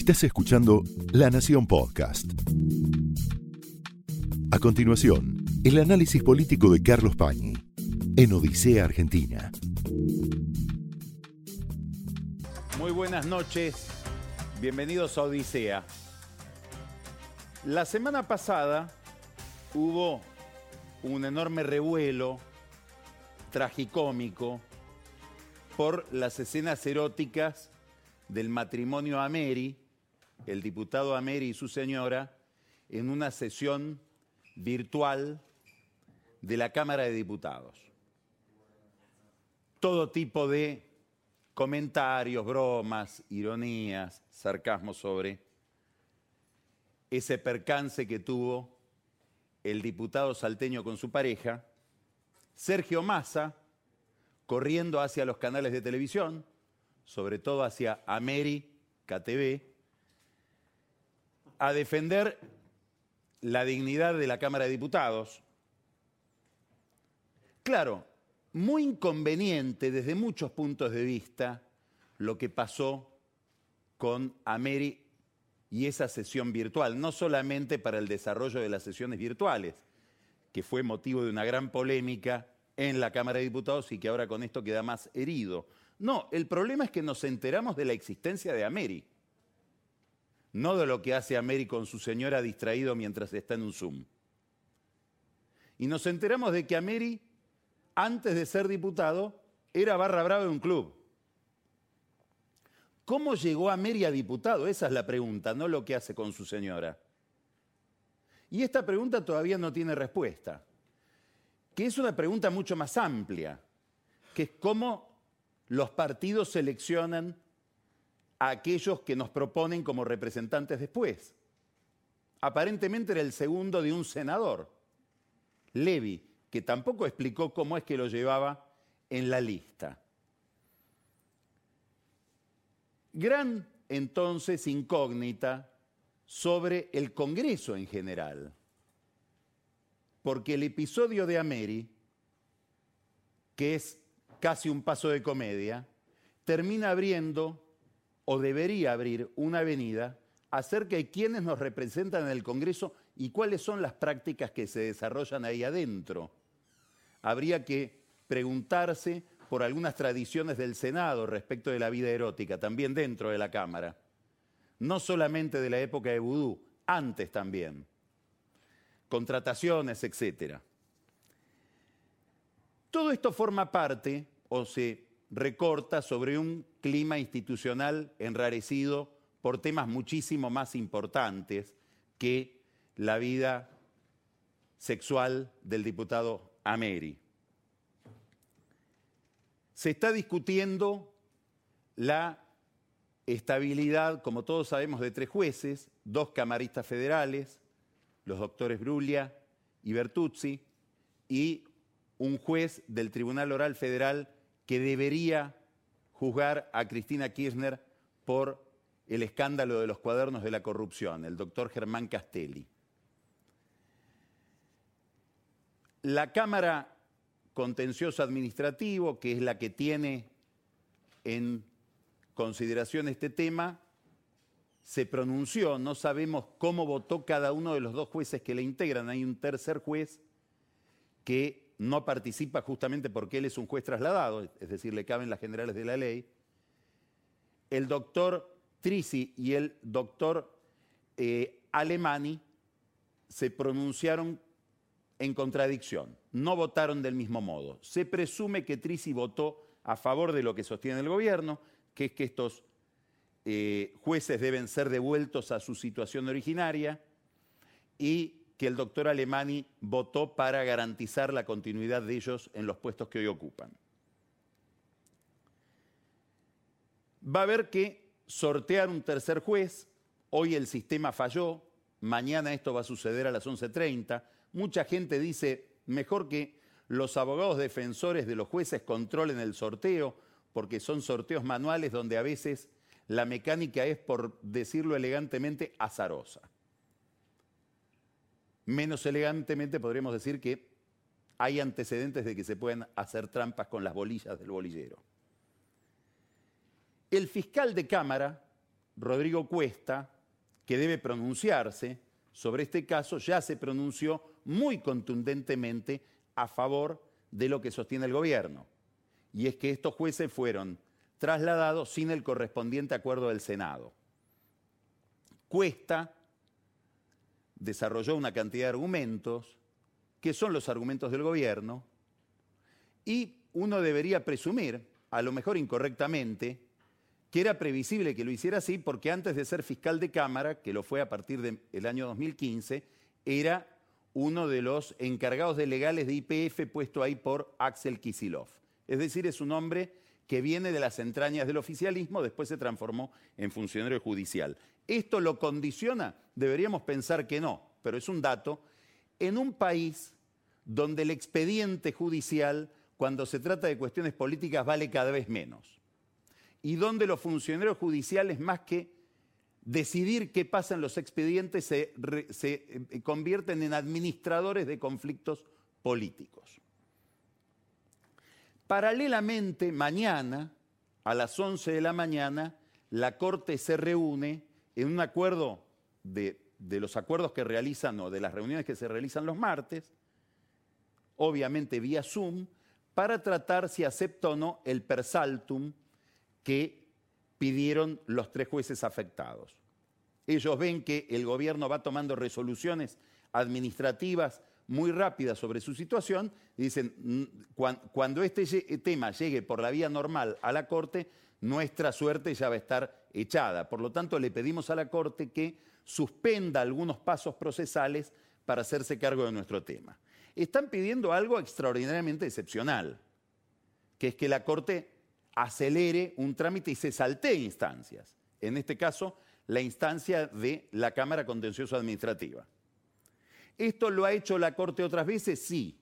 Estás escuchando La Nación Podcast. A continuación, el análisis político de Carlos Pañi en Odisea Argentina. Muy buenas noches, bienvenidos a Odisea. La semana pasada hubo un enorme revuelo tragicómico por las escenas eróticas del matrimonio Ameri, el diputado Ameri y su señora, en una sesión virtual de la Cámara de Diputados. Todo tipo de comentarios, bromas, ironías, sarcasmo sobre ese percance que tuvo el diputado salteño con su pareja, Sergio Massa, corriendo hacia los canales de televisión, sobre todo hacia Ameri, KTV, a defender la dignidad de la Cámara de Diputados. Claro, muy inconveniente desde muchos puntos de vista lo que pasó con Ameri y esa sesión virtual, no solamente para el desarrollo de las sesiones virtuales, que fue motivo de una gran polémica en la Cámara de Diputados y que ahora con esto queda más herido. No, el problema es que nos enteramos de la existencia de Ameri, no de lo que hace Ameri con su señora distraído mientras está en un Zoom. Y nos enteramos de que Ameri, antes de ser diputado, era barra brava de un club. ¿Cómo llegó Ameri a diputado? Esa es la pregunta, no lo que hace con su señora. Y esta pregunta todavía no tiene respuesta, que es una pregunta mucho más amplia, que es cómo los partidos seleccionan a aquellos que nos proponen como representantes después. Aparentemente era el segundo de un senador, Levi, que tampoco explicó cómo es que lo llevaba en la lista. Gran entonces incógnita sobre el Congreso en general. Porque el episodio de Ameri, que es casi un paso de comedia, termina abriendo o debería abrir una avenida acerca de quiénes nos representan en el Congreso y cuáles son las prácticas que se desarrollan ahí adentro. Habría que preguntarse por algunas tradiciones del Senado respecto de la vida erótica, también dentro de la Cámara no solamente de la época de Vudú, antes también. Contrataciones, etc. Todo esto forma parte o se recorta sobre un clima institucional enrarecido por temas muchísimo más importantes que la vida sexual del diputado Ameri. Se está discutiendo la estabilidad, como todos sabemos, de tres jueces, dos camaristas federales, los doctores Brulia y Bertuzzi, y un juez del Tribunal Oral Federal que debería juzgar a Cristina Kirchner por el escándalo de los cuadernos de la corrupción, el doctor Germán Castelli. La Cámara Contencioso Administrativo, que es la que tiene en consideración este tema, se pronunció, no sabemos cómo votó cada uno de los dos jueces que le integran. Hay un tercer juez que no participa justamente porque él es un juez trasladado, es decir, le caben las generales de la ley. El doctor Trisi y el doctor eh, Alemani se pronunciaron en contradicción, no votaron del mismo modo. Se presume que Trisi votó a favor de lo que sostiene el gobierno, que es que estos eh, jueces deben ser devueltos a su situación originaria y que el doctor Alemani votó para garantizar la continuidad de ellos en los puestos que hoy ocupan. Va a haber que sortear un tercer juez. Hoy el sistema falló, mañana esto va a suceder a las 11.30. Mucha gente dice, mejor que los abogados defensores de los jueces controlen el sorteo, porque son sorteos manuales donde a veces la mecánica es, por decirlo elegantemente, azarosa. Menos elegantemente podríamos decir que hay antecedentes de que se pueden hacer trampas con las bolillas del bolillero. El fiscal de Cámara, Rodrigo Cuesta, que debe pronunciarse sobre este caso, ya se pronunció muy contundentemente a favor de lo que sostiene el gobierno. Y es que estos jueces fueron trasladados sin el correspondiente acuerdo del Senado. Cuesta desarrolló una cantidad de argumentos, que son los argumentos del gobierno, y uno debería presumir, a lo mejor incorrectamente, que era previsible que lo hiciera así porque antes de ser fiscal de Cámara, que lo fue a partir del año 2015, era uno de los encargados de legales de IPF puesto ahí por Axel Kisilov. Es decir, es un hombre que viene de las entrañas del oficialismo, después se transformó en funcionario judicial. ¿Esto lo condiciona? Deberíamos pensar que no, pero es un dato. En un país donde el expediente judicial, cuando se trata de cuestiones políticas, vale cada vez menos y donde los funcionarios judiciales, más que decidir qué pasa en los expedientes, se, eh, convierten en administradores de conflictos políticos. Paralelamente, mañana, a las 11 de la mañana, la Corte se reúne en un acuerdo de, de, los acuerdos que realizan o de las reuniones que se realizan los martes, obviamente vía Zoom, para tratar si acepta o no el persaltum que pidieron los tres jueces afectados. Ellos ven que el gobierno va tomando resoluciones administrativas muy rápidas sobre su situación dicen, mm, cuando este tema llegue por la vía normal a la Corte, nuestra suerte ya va a estar echada. Por lo tanto, le pedimos a la Corte que suspenda algunos pasos procesales para hacerse cargo de nuestro tema. Están pidiendo algo extraordinariamente excepcional, que es que la Corte acelere un trámite y se saltee instancias. En este caso, la instancia de la Cámara Contencioso Administrativa. ¿Esto lo ha hecho la Corte otras veces? Sí.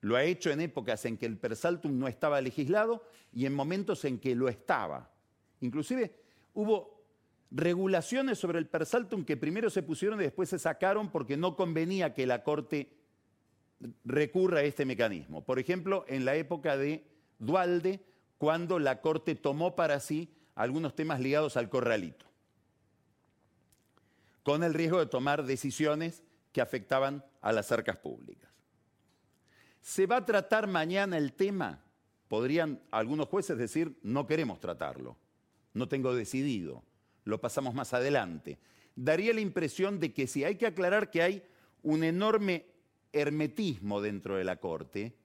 Lo ha hecho en épocas en que el persaltum no estaba legislado y en momentos en que lo estaba. Inclusive hubo regulaciones sobre el persaltum que primero se pusieron y después se sacaron porque no convenía que la Corte recurra a este mecanismo. Por ejemplo, en la época de Dualde cuando la Corte tomó para sí algunos temas ligados al corralito, con el riesgo de tomar decisiones que afectaban a las arcas públicas. ¿Se va a tratar mañana el tema? Podrían algunos jueces decir, no queremos tratarlo, no tengo decidido, lo pasamos más adelante. Daría la impresión de que si hay que aclarar que hay un enorme hermetismo dentro de la Corte,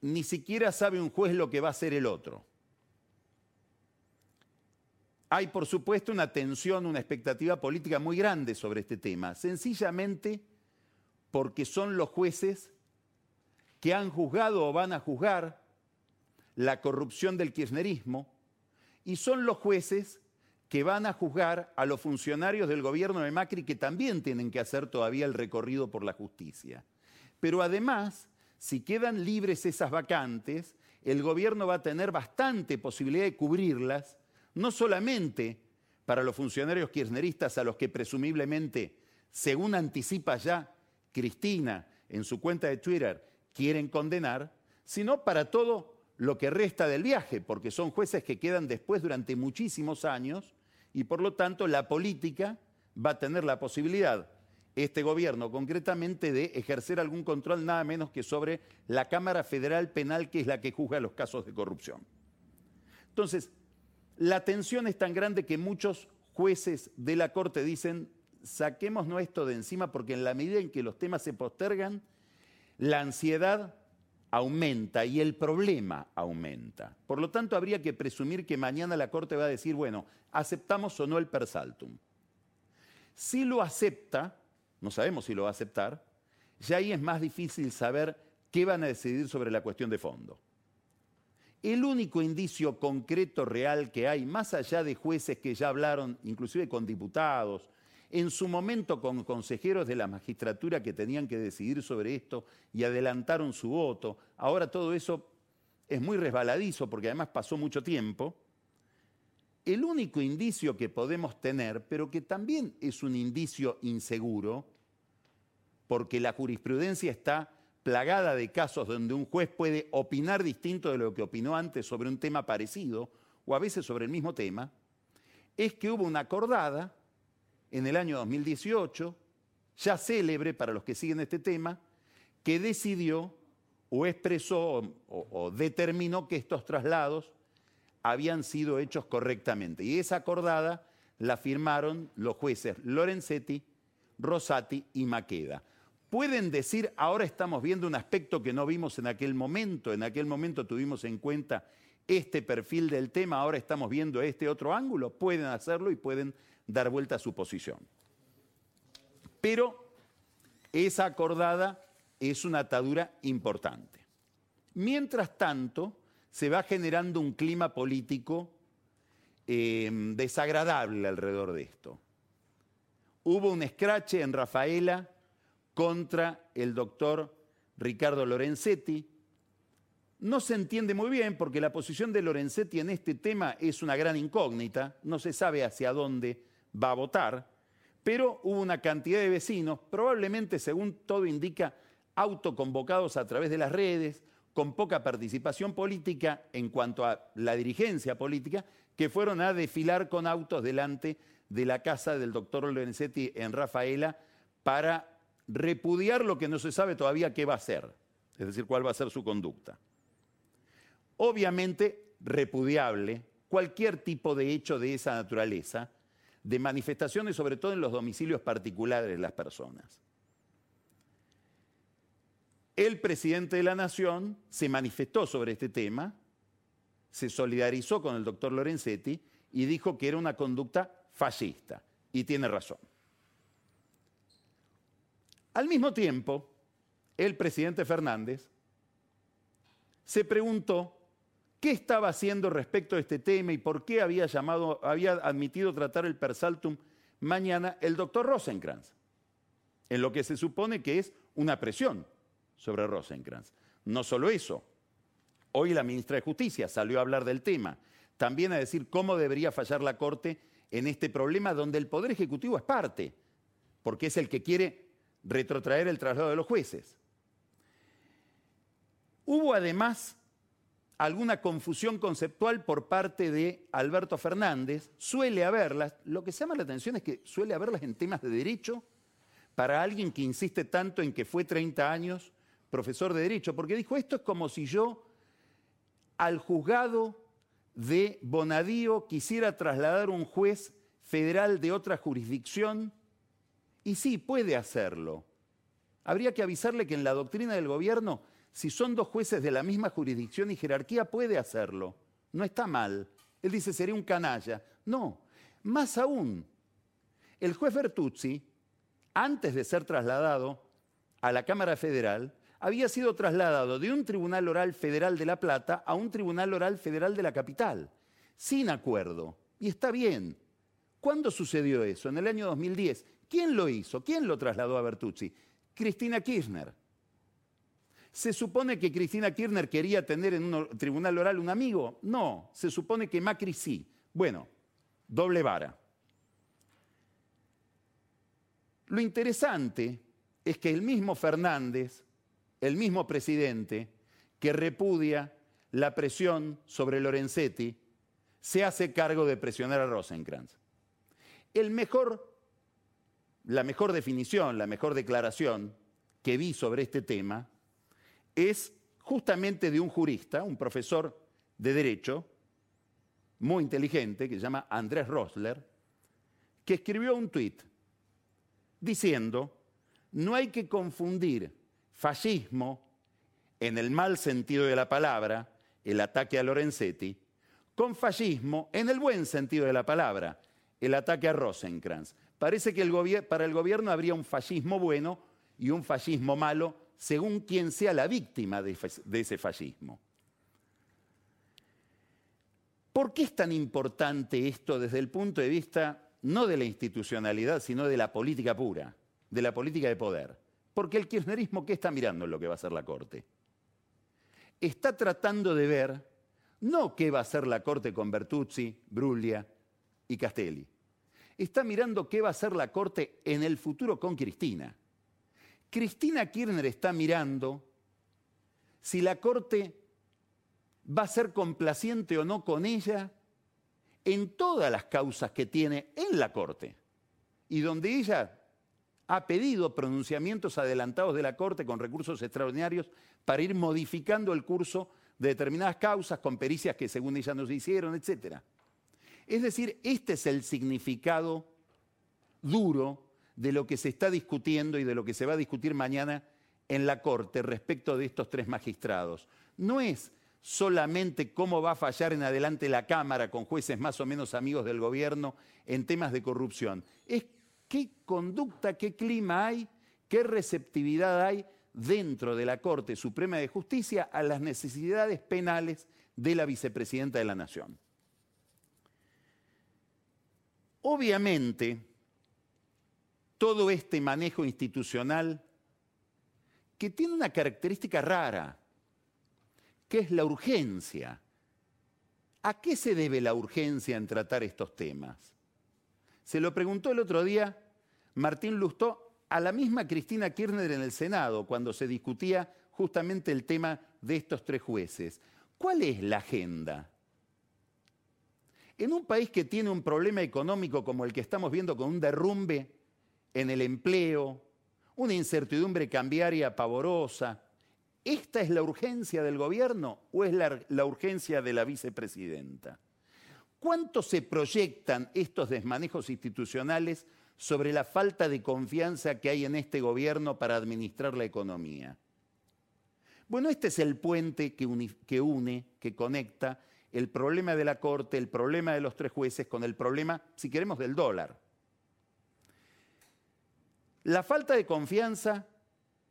ni siquiera sabe un juez lo que va a hacer el otro. Hay, por supuesto, una tensión, una expectativa política muy grande sobre este tema, sencillamente porque son los jueces que han juzgado o van a juzgar la corrupción del kirchnerismo y son los jueces que van a juzgar a los funcionarios del gobierno de Macri que también tienen que hacer todavía el recorrido por la justicia. Pero además si quedan libres esas vacantes, el gobierno va a tener bastante posibilidad de cubrirlas, no solamente para los funcionarios kirchneristas a los que presumiblemente, según anticipa ya Cristina en su cuenta de Twitter, quieren condenar, sino para todo lo que resta del viaje, porque son jueces que quedan después durante muchísimos años y por lo tanto la política va a tener la posibilidad este gobierno concretamente de ejercer algún control nada menos que sobre la Cámara Federal Penal, que es la que juzga los casos de corrupción. Entonces, la tensión es tan grande que muchos jueces de la Corte dicen, saquémonos esto de encima porque en la medida en que los temas se postergan, la ansiedad aumenta y el problema aumenta. Por lo tanto, habría que presumir que mañana la Corte va a decir, bueno, aceptamos o no el persaltum. Si lo acepta, no sabemos si lo va a aceptar, ya ahí es más difícil saber qué van a decidir sobre la cuestión de fondo. El único indicio concreto real que hay, más allá de jueces que ya hablaron, inclusive con diputados, en su momento con consejeros de la magistratura que tenían que decidir sobre esto y adelantaron su voto, ahora todo eso es muy resbaladizo porque además pasó mucho tiempo, el único indicio que podemos tener, pero que también es un indicio inseguro, porque la jurisprudencia está plagada de casos donde un juez puede opinar distinto de lo que opinó antes sobre un tema parecido, o a veces sobre el mismo tema, es que hubo una acordada en el año 2018, ya célebre para los que siguen este tema, que decidió o expresó o, determinó que estos traslados habían sido hechos correctamente. Y esa acordada la firmaron los jueces Lorenzetti, Rosati y Maqueda. Pueden decir, ahora estamos viendo un aspecto que no vimos en aquel momento, en aquel momento tuvimos en cuenta este perfil del tema, ahora estamos viendo este otro ángulo, pueden hacerlo y pueden dar vuelta a su posición. Pero esa acordada es una atadura importante. Mientras tanto, se va generando un clima político eh, desagradable alrededor de esto. Hubo un escrache en Rafaela contra el doctor Ricardo Lorenzetti. No se entiende muy bien porque la posición de Lorenzetti en este tema es una gran incógnita, no se sabe hacia dónde va a votar, pero hubo una cantidad de vecinos, probablemente según todo indica, autoconvocados a través de las redes, con poca participación política en cuanto a la dirigencia política, que fueron a desfilar con autos delante de la casa del doctor Lorenzetti en Rafaela para repudiar lo que no se sabe todavía qué va a hacer, es decir, cuál va a ser su conducta. Obviamente, repudiable cualquier tipo de hecho de esa naturaleza, de manifestaciones sobre todo en los domicilios particulares de las personas el presidente de la Nación se manifestó sobre este tema, se solidarizó con el doctor Lorenzetti y dijo que era una conducta fascista. Y tiene razón. Al mismo tiempo, el presidente Fernández se preguntó qué estaba haciendo respecto a este tema y por qué había, llamado, había admitido tratar el persaltum mañana el doctor Rosenkrantz, en lo que se supone que es una presión sobre Rosenkrantz. No solo eso, hoy la ministra de Justicia salió a hablar del tema, también a decir cómo debería fallar la Corte en este problema donde el Poder Ejecutivo es parte, porque es el que quiere retrotraer el traslado de los jueces. Hubo además alguna confusión conceptual por parte de Alberto Fernández, suele haberlas, lo que llama la atención es que suele haberlas en temas de derecho para alguien que insiste tanto en que fue 30 años profesor de Derecho, porque dijo, esto es como si yo al juzgado de Bonadío quisiera trasladar un juez federal de otra jurisdicción, y sí, puede hacerlo. Habría que avisarle que en la doctrina del gobierno, si son dos jueces de la misma jurisdicción y jerarquía, puede hacerlo. No está mal. Él dice, sería un canalla. No, más aún, el juez Bertuzzi, antes de ser trasladado a la Cámara Federal, había sido trasladado de un tribunal oral federal de La Plata a un tribunal oral federal de la capital, sin acuerdo. Y está bien. ¿Cuándo sucedió eso? En el año 2010. ¿Quién lo hizo? ¿Quién lo trasladó a Bertuzzi? Cristina Kirchner. ¿Se supone que Cristina Kirchner quería tener en un tribunal oral un amigo? No, se supone que Macri sí. Bueno, doble vara. Lo interesante es que el mismo Fernández el mismo presidente que repudia la presión sobre Lorenzetti, se hace cargo de presionar a Rosenkrantz. El mejor, la mejor definición, la mejor declaración que vi sobre este tema es justamente de un jurista, un profesor de derecho, muy inteligente, que se llama Andrés Rosler, que escribió un tuit diciendo, no hay que confundir fascismo, en el mal sentido de la palabra, el ataque a Lorenzetti, con fascismo en el buen sentido de la palabra, el ataque a Rosenkrantz. Parece que para el gobierno habría un fascismo bueno y un fascismo malo según quien sea la víctima de, de ese fascismo. ¿Por qué es tan importante esto desde el punto de vista no de la institucionalidad, sino de la política pura, de la política de poder? Porque el kirchnerismo, ¿qué está mirando en lo que va a hacer la Corte? Está tratando de ver no qué va a hacer la Corte con Bertuzzi, Bruglia y Castelli. Está mirando qué va a hacer la Corte en el futuro con Cristina. Cristina Kirchner está mirando si la Corte va a ser complaciente o no con ella en todas las causas que tiene en la Corte y donde ella ha pedido pronunciamientos adelantados de la Corte con recursos extraordinarios para ir modificando el curso de determinadas causas con pericias que según ella no se hicieron, etc. Es decir, este es el significado duro de lo que se está discutiendo y de lo que se va a discutir mañana en la Corte respecto de estos tres magistrados. No es solamente cómo va a fallar en adelante la Cámara con jueces más o menos amigos del gobierno en temas de corrupción. Es qué conducta, qué clima hay, qué receptividad hay dentro de la Corte Suprema de Justicia a las necesidades penales de la vicepresidenta de la Nación. Obviamente, todo este manejo institucional, que tiene una característica rara, ¿Qué es la urgencia? ¿A qué se debe la urgencia en tratar estos temas? Se lo preguntó el otro día Martín Lustó a la misma Cristina Kirchner en el Senado, cuando se discutía justamente el tema de estos tres jueces. ¿Cuál es la agenda? En un país que tiene un problema económico como el que estamos viendo con un derrumbe en el empleo, una incertidumbre cambiaria pavorosa, ¿Esta es la urgencia del gobierno o es la, urgencia de la vicepresidenta? ¿Cuánto se proyectan estos desmanejos institucionales sobre la falta de confianza que hay en este gobierno para administrar la economía? Bueno, este es el puente que, une, que conecta el problema de la Corte, el problema de los tres jueces con el problema, si queremos, del dólar. La falta de confianza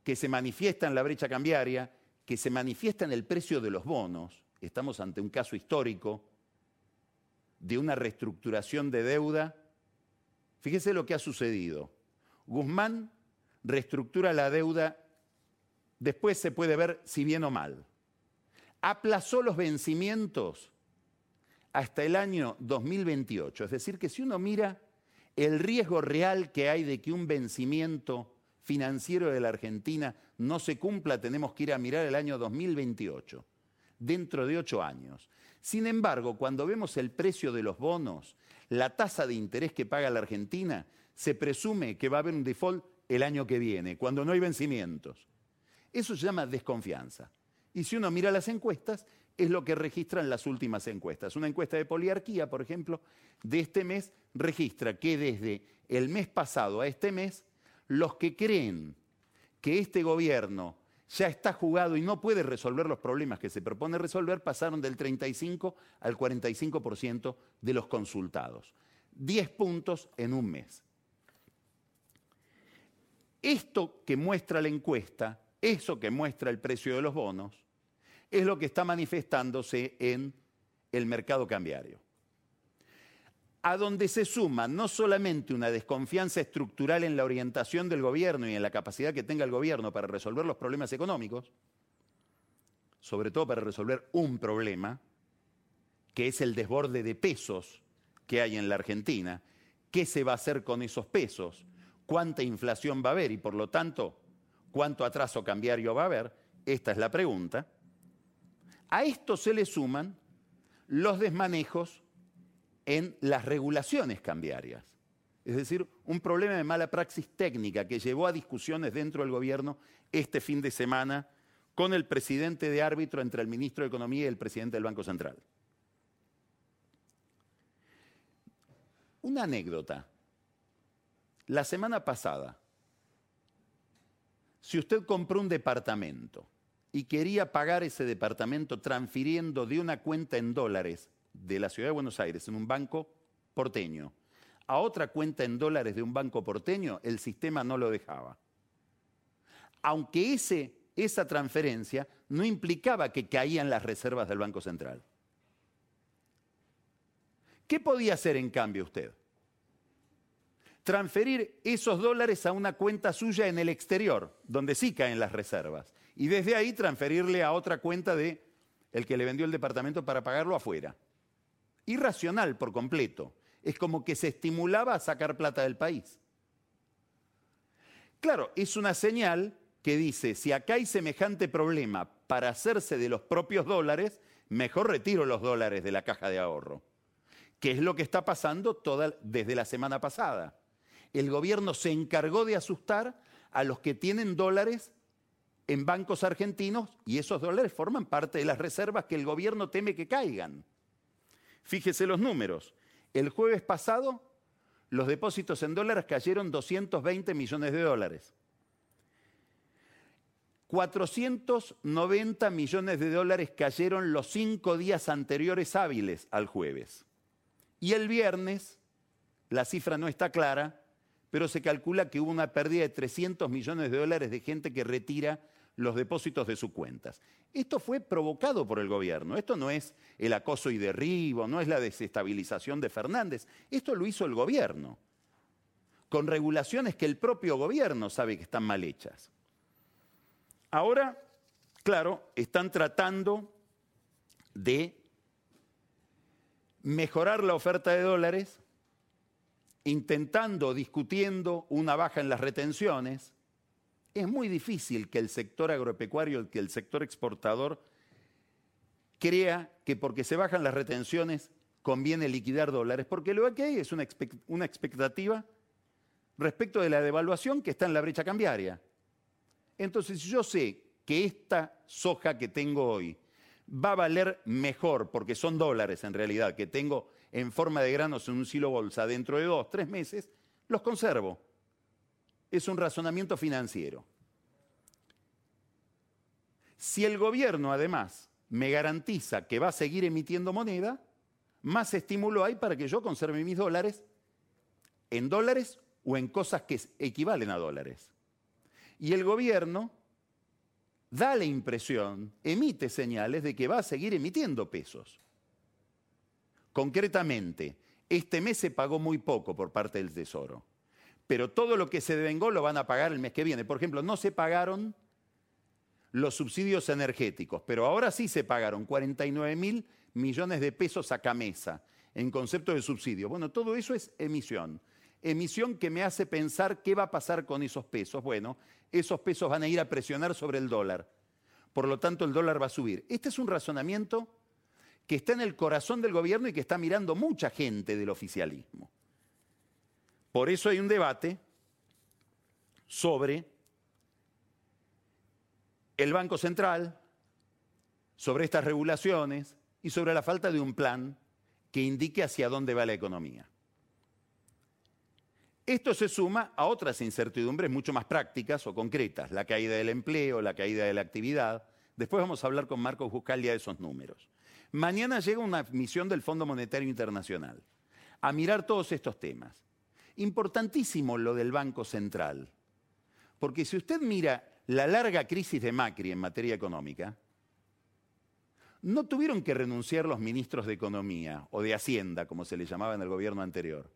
que se manifiesta en la brecha cambiaria, que se manifiesta en el precio de los bonos. Estamos ante un caso histórico de una reestructuración de deuda. Fíjese lo que ha sucedido. Guzmán reestructura la deuda, después se puede ver si bien o mal. Aplazó los vencimientos hasta el año 2028. Es decir, que si uno mira el riesgo real que hay de que un vencimiento financiero de la Argentina no se cumpla, tenemos que ir a mirar el año 2028, dentro de ocho años. Sin embargo, cuando vemos el precio de los bonos, la tasa de interés que paga la Argentina, se presume que va a haber un default el año que viene, cuando no hay vencimientos. Eso se llama desconfianza. Y si uno mira las encuestas, es lo que registran las últimas encuestas. Una encuesta de poliarquía, por ejemplo, de este mes registra que desde el mes pasado a este mes los que creen que este gobierno ya está jugado y no puede resolver los problemas que se propone resolver, pasaron del 35 al 45% de los consultados. 10 puntos en un mes. Esto que muestra la encuesta, eso que muestra el precio de los bonos, es lo que está manifestándose en el mercado cambiario. A donde se suma no solamente una desconfianza estructural en la orientación del gobierno y en la capacidad que tenga el gobierno para resolver los problemas económicos, sobre todo para resolver un problema, que es el desborde de pesos que hay en la Argentina, qué se va a hacer con esos pesos, cuánta inflación va a haber y por lo tanto cuánto atraso cambiario va a haber, esta es la pregunta. A esto se le suman los desmanejos en las regulaciones cambiarias. Es decir, un problema de mala praxis técnica que llevó a discusiones dentro del gobierno este fin de semana con el presidente de árbitro entre el ministro de Economía y el presidente del Banco Central. Una anécdota. La semana pasada, si usted compró un departamento y quería pagar ese departamento transfiriendo de una cuenta en dólares de la ciudad de Buenos Aires en un banco porteño a otra cuenta en dólares de un banco porteño, el sistema no lo dejaba. Aunque ese, esa transferencia no implicaba que caían las reservas del Banco Central. ¿Qué podía hacer en cambio usted? Transferir esos dólares a una cuenta suya en el exterior, donde sí caen las reservas, y desde ahí transferirle a otra cuenta de el que le vendió el departamento para pagarlo afuera irracional por completo. Es como que se estimulaba a sacar plata del país. Claro, es una señal que dice, si acá hay semejante problema para hacerse de los propios dólares, mejor retiro los dólares de la caja de ahorro. que es lo que está pasando toda, desde la semana pasada. El gobierno se encargó de asustar a los que tienen dólares en bancos argentinos y esos dólares forman parte de las reservas que el gobierno teme que caigan. Fíjese los números. El jueves pasado los depósitos en dólares cayeron 220 millones de dólares. 490 millones de dólares cayeron los cinco días anteriores hábiles al jueves. Y el viernes, la cifra no está clara, pero se calcula que hubo una pérdida de 300 millones de dólares de gente que retira los depósitos de sus cuentas. Esto fue provocado por el gobierno. Esto no es el acoso y derribo, no es la desestabilización de Fernández. Esto lo hizo el gobierno, con regulaciones que el propio gobierno sabe que están mal hechas. Ahora, claro, están tratando de mejorar la oferta de dólares intentando, discutiendo una baja en las retenciones, es muy difícil que el sector agropecuario, que el sector exportador, crea que porque se bajan las retenciones conviene liquidar dólares, porque lo que hay es una, expectativa respecto de la devaluación que está en la brecha cambiaria. Entonces, si yo sé que esta soja que tengo hoy va a valer mejor, porque son dólares en realidad, que tengo en forma de granos en un silo bolsa dentro de dos, tres meses, los conservo. Es un razonamiento financiero. Si el gobierno además me garantiza que va a seguir emitiendo moneda, más estímulo hay para que yo conserve mis dólares en dólares o en cosas que equivalen a dólares. Y el gobierno da la impresión, emite señales de que va a seguir emitiendo pesos. Concretamente, este mes se pagó muy poco por parte del Tesoro, pero todo lo que se devengó lo van a pagar el mes que viene. Por ejemplo, no se pagaron los subsidios energéticos, pero ahora sí se pagaron 49 mil millones de pesos a Camesa en concepto de subsidio. Bueno, todo eso es emisión. Emisión que me hace pensar qué va a pasar con esos pesos. Bueno, esos pesos van a ir a presionar sobre el dólar. Por lo tanto, el dólar va a subir. Este es un razonamiento que está en el corazón del gobierno y que está mirando mucha gente del oficialismo. Por eso hay un debate sobre el Banco Central, sobre estas regulaciones y sobre la falta de un plan que indique hacia dónde va la economía. Esto se suma a otras incertidumbres mucho más prácticas o concretas, la caída del empleo, la caída de la actividad. Después vamos a hablar con Marcos Buscalia de esos números. Mañana llega una misión del Fondo Monetario Internacional a mirar todos estos temas. Importantísimo lo del Banco Central, porque si usted mira la larga crisis de Macri en materia económica, no tuvieron que renunciar los ministros de Economía o de Hacienda, como se le llamaba en el gobierno anterior.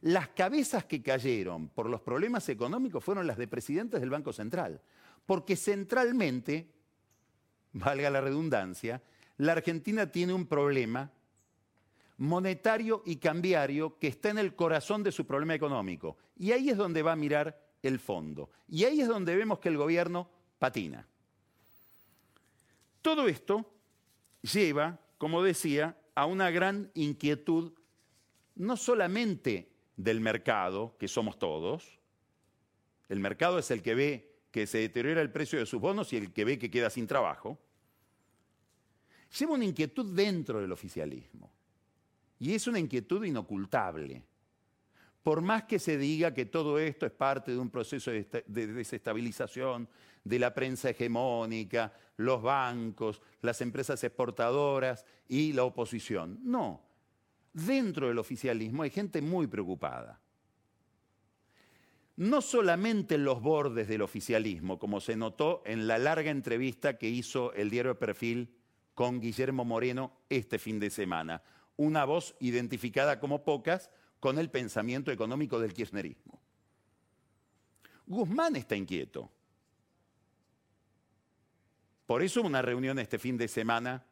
Las cabezas que cayeron por los problemas económicos fueron las de presidentes del Banco Central, porque centralmente, valga la redundancia, la Argentina tiene un problema monetario y cambiario que está en el corazón de su problema económico. Y ahí es donde va a mirar el fondo. Y ahí es donde vemos que el gobierno patina. Todo esto lleva, como decía, a una gran inquietud, no solamente del mercado, que somos todos, el mercado es el que ve que se deteriora el precio de sus bonos y el que ve que queda sin trabajo, lleva una inquietud dentro del oficialismo. Y es una inquietud inocultable. Por más que se diga que todo esto es parte de un proceso de desestabilización de la prensa hegemónica, los bancos, las empresas exportadoras y la oposición. No. Dentro del oficialismo hay gente muy preocupada. No solamente en los bordes del oficialismo, como se notó en la larga entrevista que hizo el diario Perfil con Guillermo Moreno este fin de semana. Una voz identificada como pocas con el pensamiento económico del kirchnerismo. Guzmán está inquieto. Por eso una reunión este fin de semana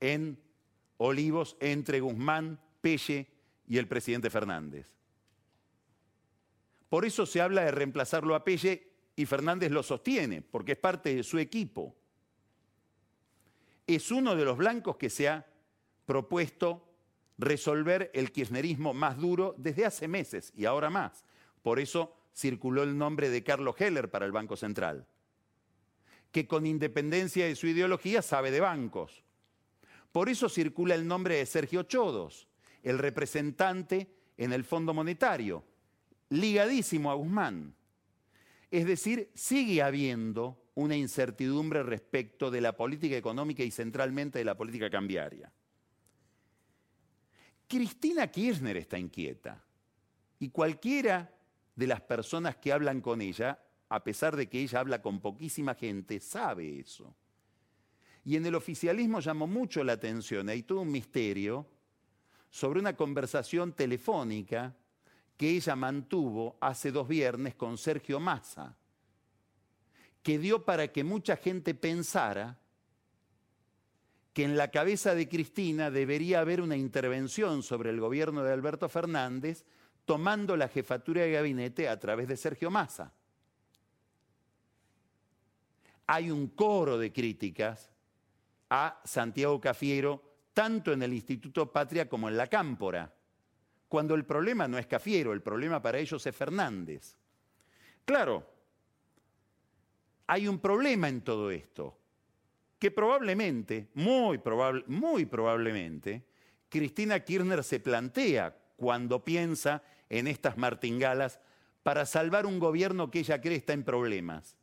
en Olivos entre Guzmán, Pelle y el presidente Fernández. Por eso se habla de reemplazarlo a Pelle y Fernández lo sostiene, porque es parte de su equipo es uno de los blancos que se ha propuesto resolver el kirchnerismo más duro desde hace meses y ahora más. Por eso circuló el nombre de Carlos Heller para el Banco Central, que con independencia de su ideología sabe de bancos. Por eso circula el nombre de Sergio Chodos, el representante en el Fondo Monetario, ligadísimo a Guzmán. Es decir, sigue habiendo una incertidumbre respecto de la política económica y centralmente de la política cambiaria. Cristina Kirchner está inquieta y cualquiera de las personas que hablan con ella, a pesar de que ella habla con poquísima gente, sabe eso. Y en el oficialismo llamó mucho la atención, hay todo un misterio sobre una conversación telefónica que ella mantuvo hace dos viernes con Sergio Massa, que dio para que mucha gente pensara que en la cabeza de Cristina debería haber una intervención sobre el gobierno de Alberto Fernández tomando la jefatura de gabinete a través de Sergio Massa. Hay un coro de críticas a Santiago Cafiero, tanto en el Instituto Patria como en la Cámpora, cuando el problema no es Cafiero, el problema para ellos es Fernández. Claro, hay un problema en todo esto que probablemente, muy, probable, muy probablemente, Cristina Kirchner se plantea cuando piensa en estas martingalas para salvar un gobierno que ella cree está en problemas.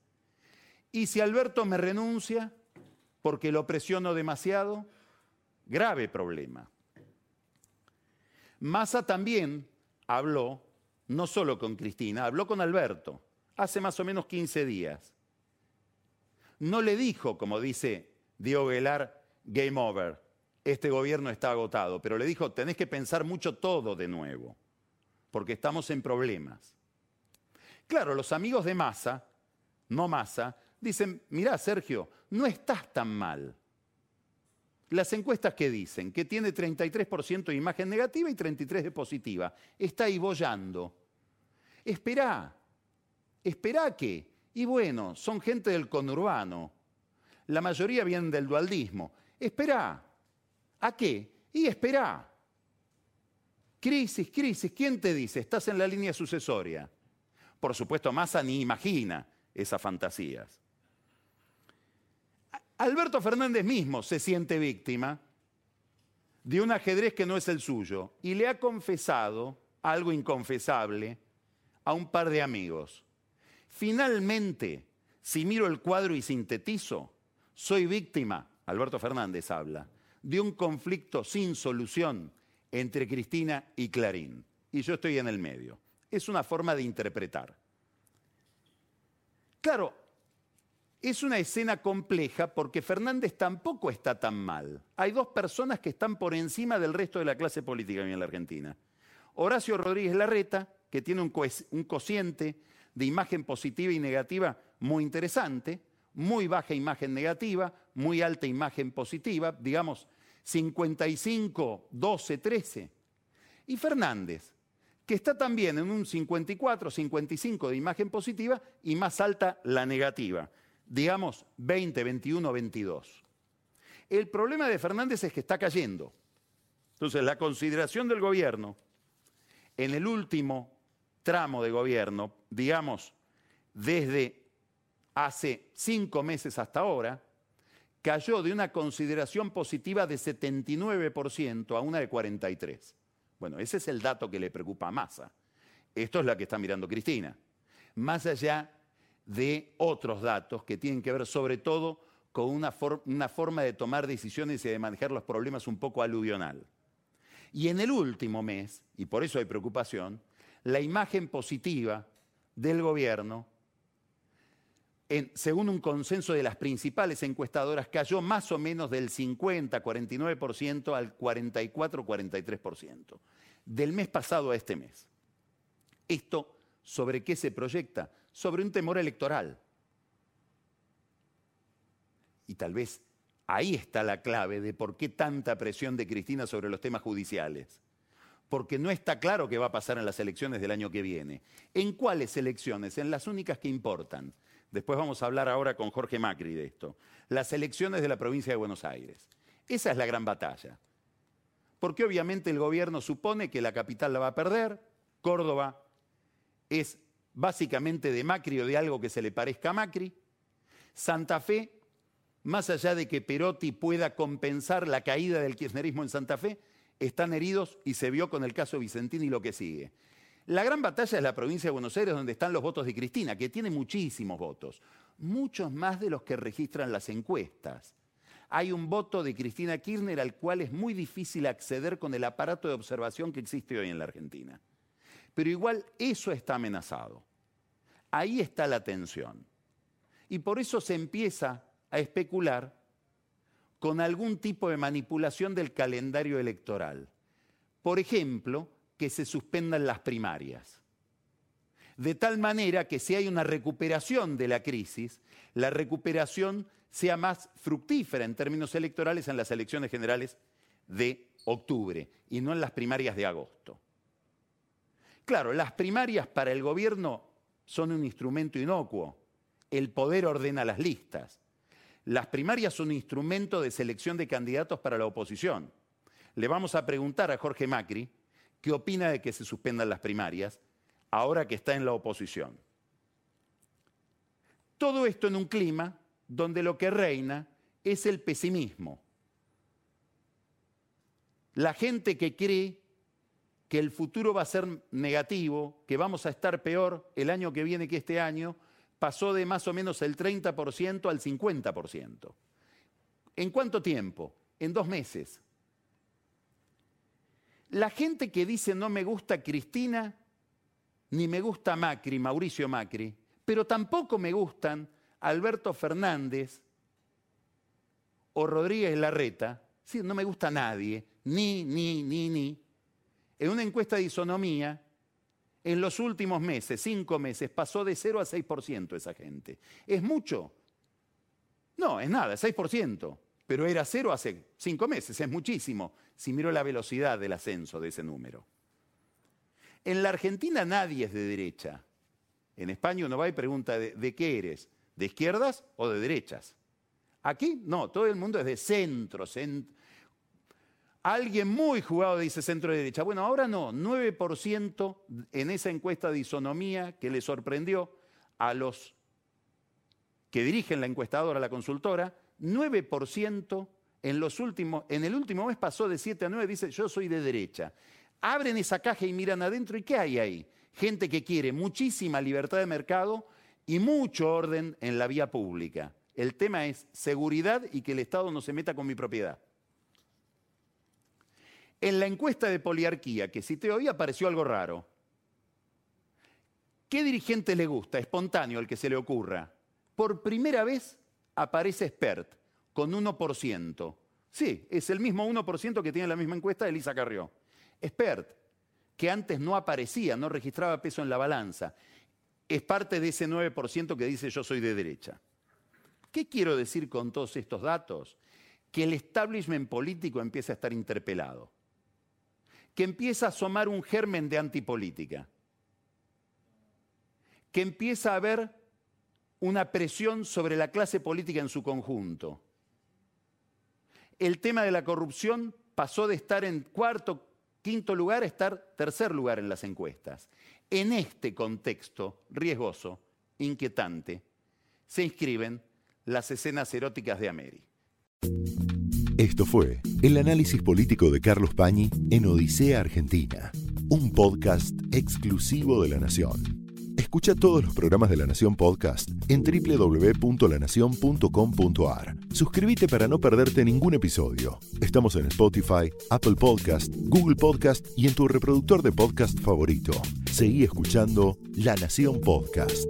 Y si Alberto me renuncia porque lo presiono demasiado, grave problema. Massa también habló, no solo con Cristina, habló con Alberto hace más o menos 15 días no le dijo, como dice Diego Gelar, game over, este gobierno está agotado, pero le dijo, tenés que pensar mucho todo de nuevo, porque estamos en problemas. Claro, los amigos de Massa, no Massa, dicen, mirá Sergio, no estás tan mal. Las encuestas que dicen que tiene 33% de imagen negativa y 33% de positiva, está ahí bollando. Esperá, esperá que y bueno, son gente del conurbano. La mayoría vienen del dualdismo. Espera. ¿A qué? Y espera. Crisis, crisis. ¿Quién te dice? Estás en la línea sucesoria. Por supuesto, Massa ni imagina esas fantasías. Alberto Fernández mismo se siente víctima de un ajedrez que no es el suyo y le ha confesado algo inconfesable a un par de amigos. Finalmente, si miro el cuadro y sintetizo, soy víctima, Alberto Fernández habla, de un conflicto sin solución entre Cristina y Clarín. Y yo estoy en el medio. Es una forma de interpretar. Claro, es una escena compleja porque Fernández tampoco está tan mal. Hay dos personas que están por encima del resto de la clase política en la Argentina. Horacio Rodríguez Larreta, que tiene un, cociente de imagen positiva y negativa muy interesante, muy baja imagen negativa, muy alta imagen positiva, digamos 55, 12, 13. Y Fernández, que está también en un 54, 55 de imagen positiva y más alta la negativa, digamos 20, 21, 22. El problema de Fernández es que está cayendo. Entonces, la consideración del gobierno en el último tramo de gobierno, digamos, desde hace cinco meses hasta ahora, cayó de una consideración positiva de 79% a una de 43%. Bueno, ese es el dato que le preocupa a Massa. Esto es la que está mirando Cristina. Más allá de otros datos que tienen que ver sobre todo con una, una forma de tomar decisiones y de manejar los problemas un poco aludional. Y en el último mes, y por eso hay preocupación, la imagen positiva del gobierno, según un consenso de las principales encuestadoras, cayó más o menos del 50-49% al 44-43%, del mes pasado a este mes. ¿Esto sobre qué se proyecta? Sobre un temor electoral. Y tal vez ahí está la clave de por qué tanta presión de Cristina sobre los temas judiciales porque no está claro qué va a pasar en las elecciones del año que viene. ¿En cuáles elecciones? En las únicas que importan. Después vamos a hablar ahora con Jorge Macri de esto. Las elecciones de la provincia de Buenos Aires. Esa es la gran batalla. porque obviamente el gobierno supone que la capital la va a perder, Córdoba es básicamente de Macri o de algo que se le parezca a Macri, Santa Fe, más allá de que Perotti pueda compensar la caída del kirchnerismo en Santa Fe, están heridos y se vio con el caso Vicentini y lo que sigue. La gran batalla es la provincia de Buenos Aires, donde están los votos de Cristina, que tiene muchísimos votos, muchos más de los que registran las encuestas. Hay un voto de Cristina Kirchner al cual es muy difícil acceder con el aparato de observación que existe hoy en la Argentina. Pero igual eso está amenazado. Ahí está la tensión. Y por eso se empieza a especular con algún tipo de manipulación del calendario electoral. Por ejemplo, que se suspendan las primarias. De tal manera que si hay una recuperación de la crisis, la recuperación sea más fructífera en términos electorales en las elecciones generales de octubre y no en las primarias de agosto. Claro, las primarias para el gobierno son un instrumento inocuo. El poder ordena las listas. Las primarias son un instrumento de selección de candidatos para la oposición. Le vamos a preguntar a Jorge Macri qué opina de que se suspendan las primarias ahora que está en la oposición. Todo esto en un clima donde lo que reina es el pesimismo. La gente que cree que el futuro va a ser negativo, que vamos a estar peor el año que viene que este año, pasó de más o menos el 30% al 50%. ¿En cuánto tiempo? En dos meses. La gente que dice no me gusta Cristina, ni me gusta Macri, Mauricio Macri, pero tampoco me gustan Alberto Fernández o Rodríguez Larreta, sí, no me gusta nadie, ni, ni, ni, ni. En una encuesta de isonomía, en los últimos meses, cinco meses, pasó de 0 a 6% esa gente. ¿Es mucho? No, es nada, 6%. Pero era cero hace cinco meses, es muchísimo, si miro la velocidad del ascenso de ese número. En la Argentina nadie es de derecha. En España uno va y pregunta, ¿de, qué eres? ¿De izquierdas o de derechas? Aquí no, todo el mundo es de centro Alguien muy jugado dice centro derecha. Bueno, ahora no, 9% en esa encuesta de isonomía que le sorprendió a los que dirigen la encuestadora, la consultora, 9% en, los últimos, en el último mes pasó de 7 a 9, dice yo soy de derecha. Abren esa caja y miran adentro y ¿qué hay ahí? Gente que quiere muchísima libertad de mercado y mucho orden en la vía pública. El tema es seguridad y que el Estado no se meta con mi propiedad. En la encuesta de poliarquía que cité hoy apareció algo raro. ¿Qué dirigente le gusta? Espontáneo, el que se le ocurra. Por primera vez aparece Spert con 1%. Sí, es el mismo 1% que tiene la misma encuesta de Elisa Carrió. Spert, que antes no aparecía, no registraba peso en la balanza, es parte de ese 9% que dice yo soy de derecha. ¿Qué quiero decir con todos estos datos? Que el establishment político empieza a estar interpelado que empieza a asomar un germen de antipolítica, que empieza a haber una presión sobre la clase política en su conjunto. El tema de la corrupción pasó de estar en cuarto, quinto lugar a estar tercer lugar en las encuestas. En este contexto riesgoso, inquietante, se inscriben las escenas eróticas de América. Esto fue el análisis político de Carlos Pañi en Odisea Argentina, un podcast exclusivo de La Nación. Escucha todos los programas de La Nación Podcast en www.lanacion.com.ar. Suscríbete para no perderte ningún episodio. Estamos en Spotify, Apple Podcast, Google Podcast y en tu reproductor de podcast favorito. Seguí escuchando La Nación Podcast.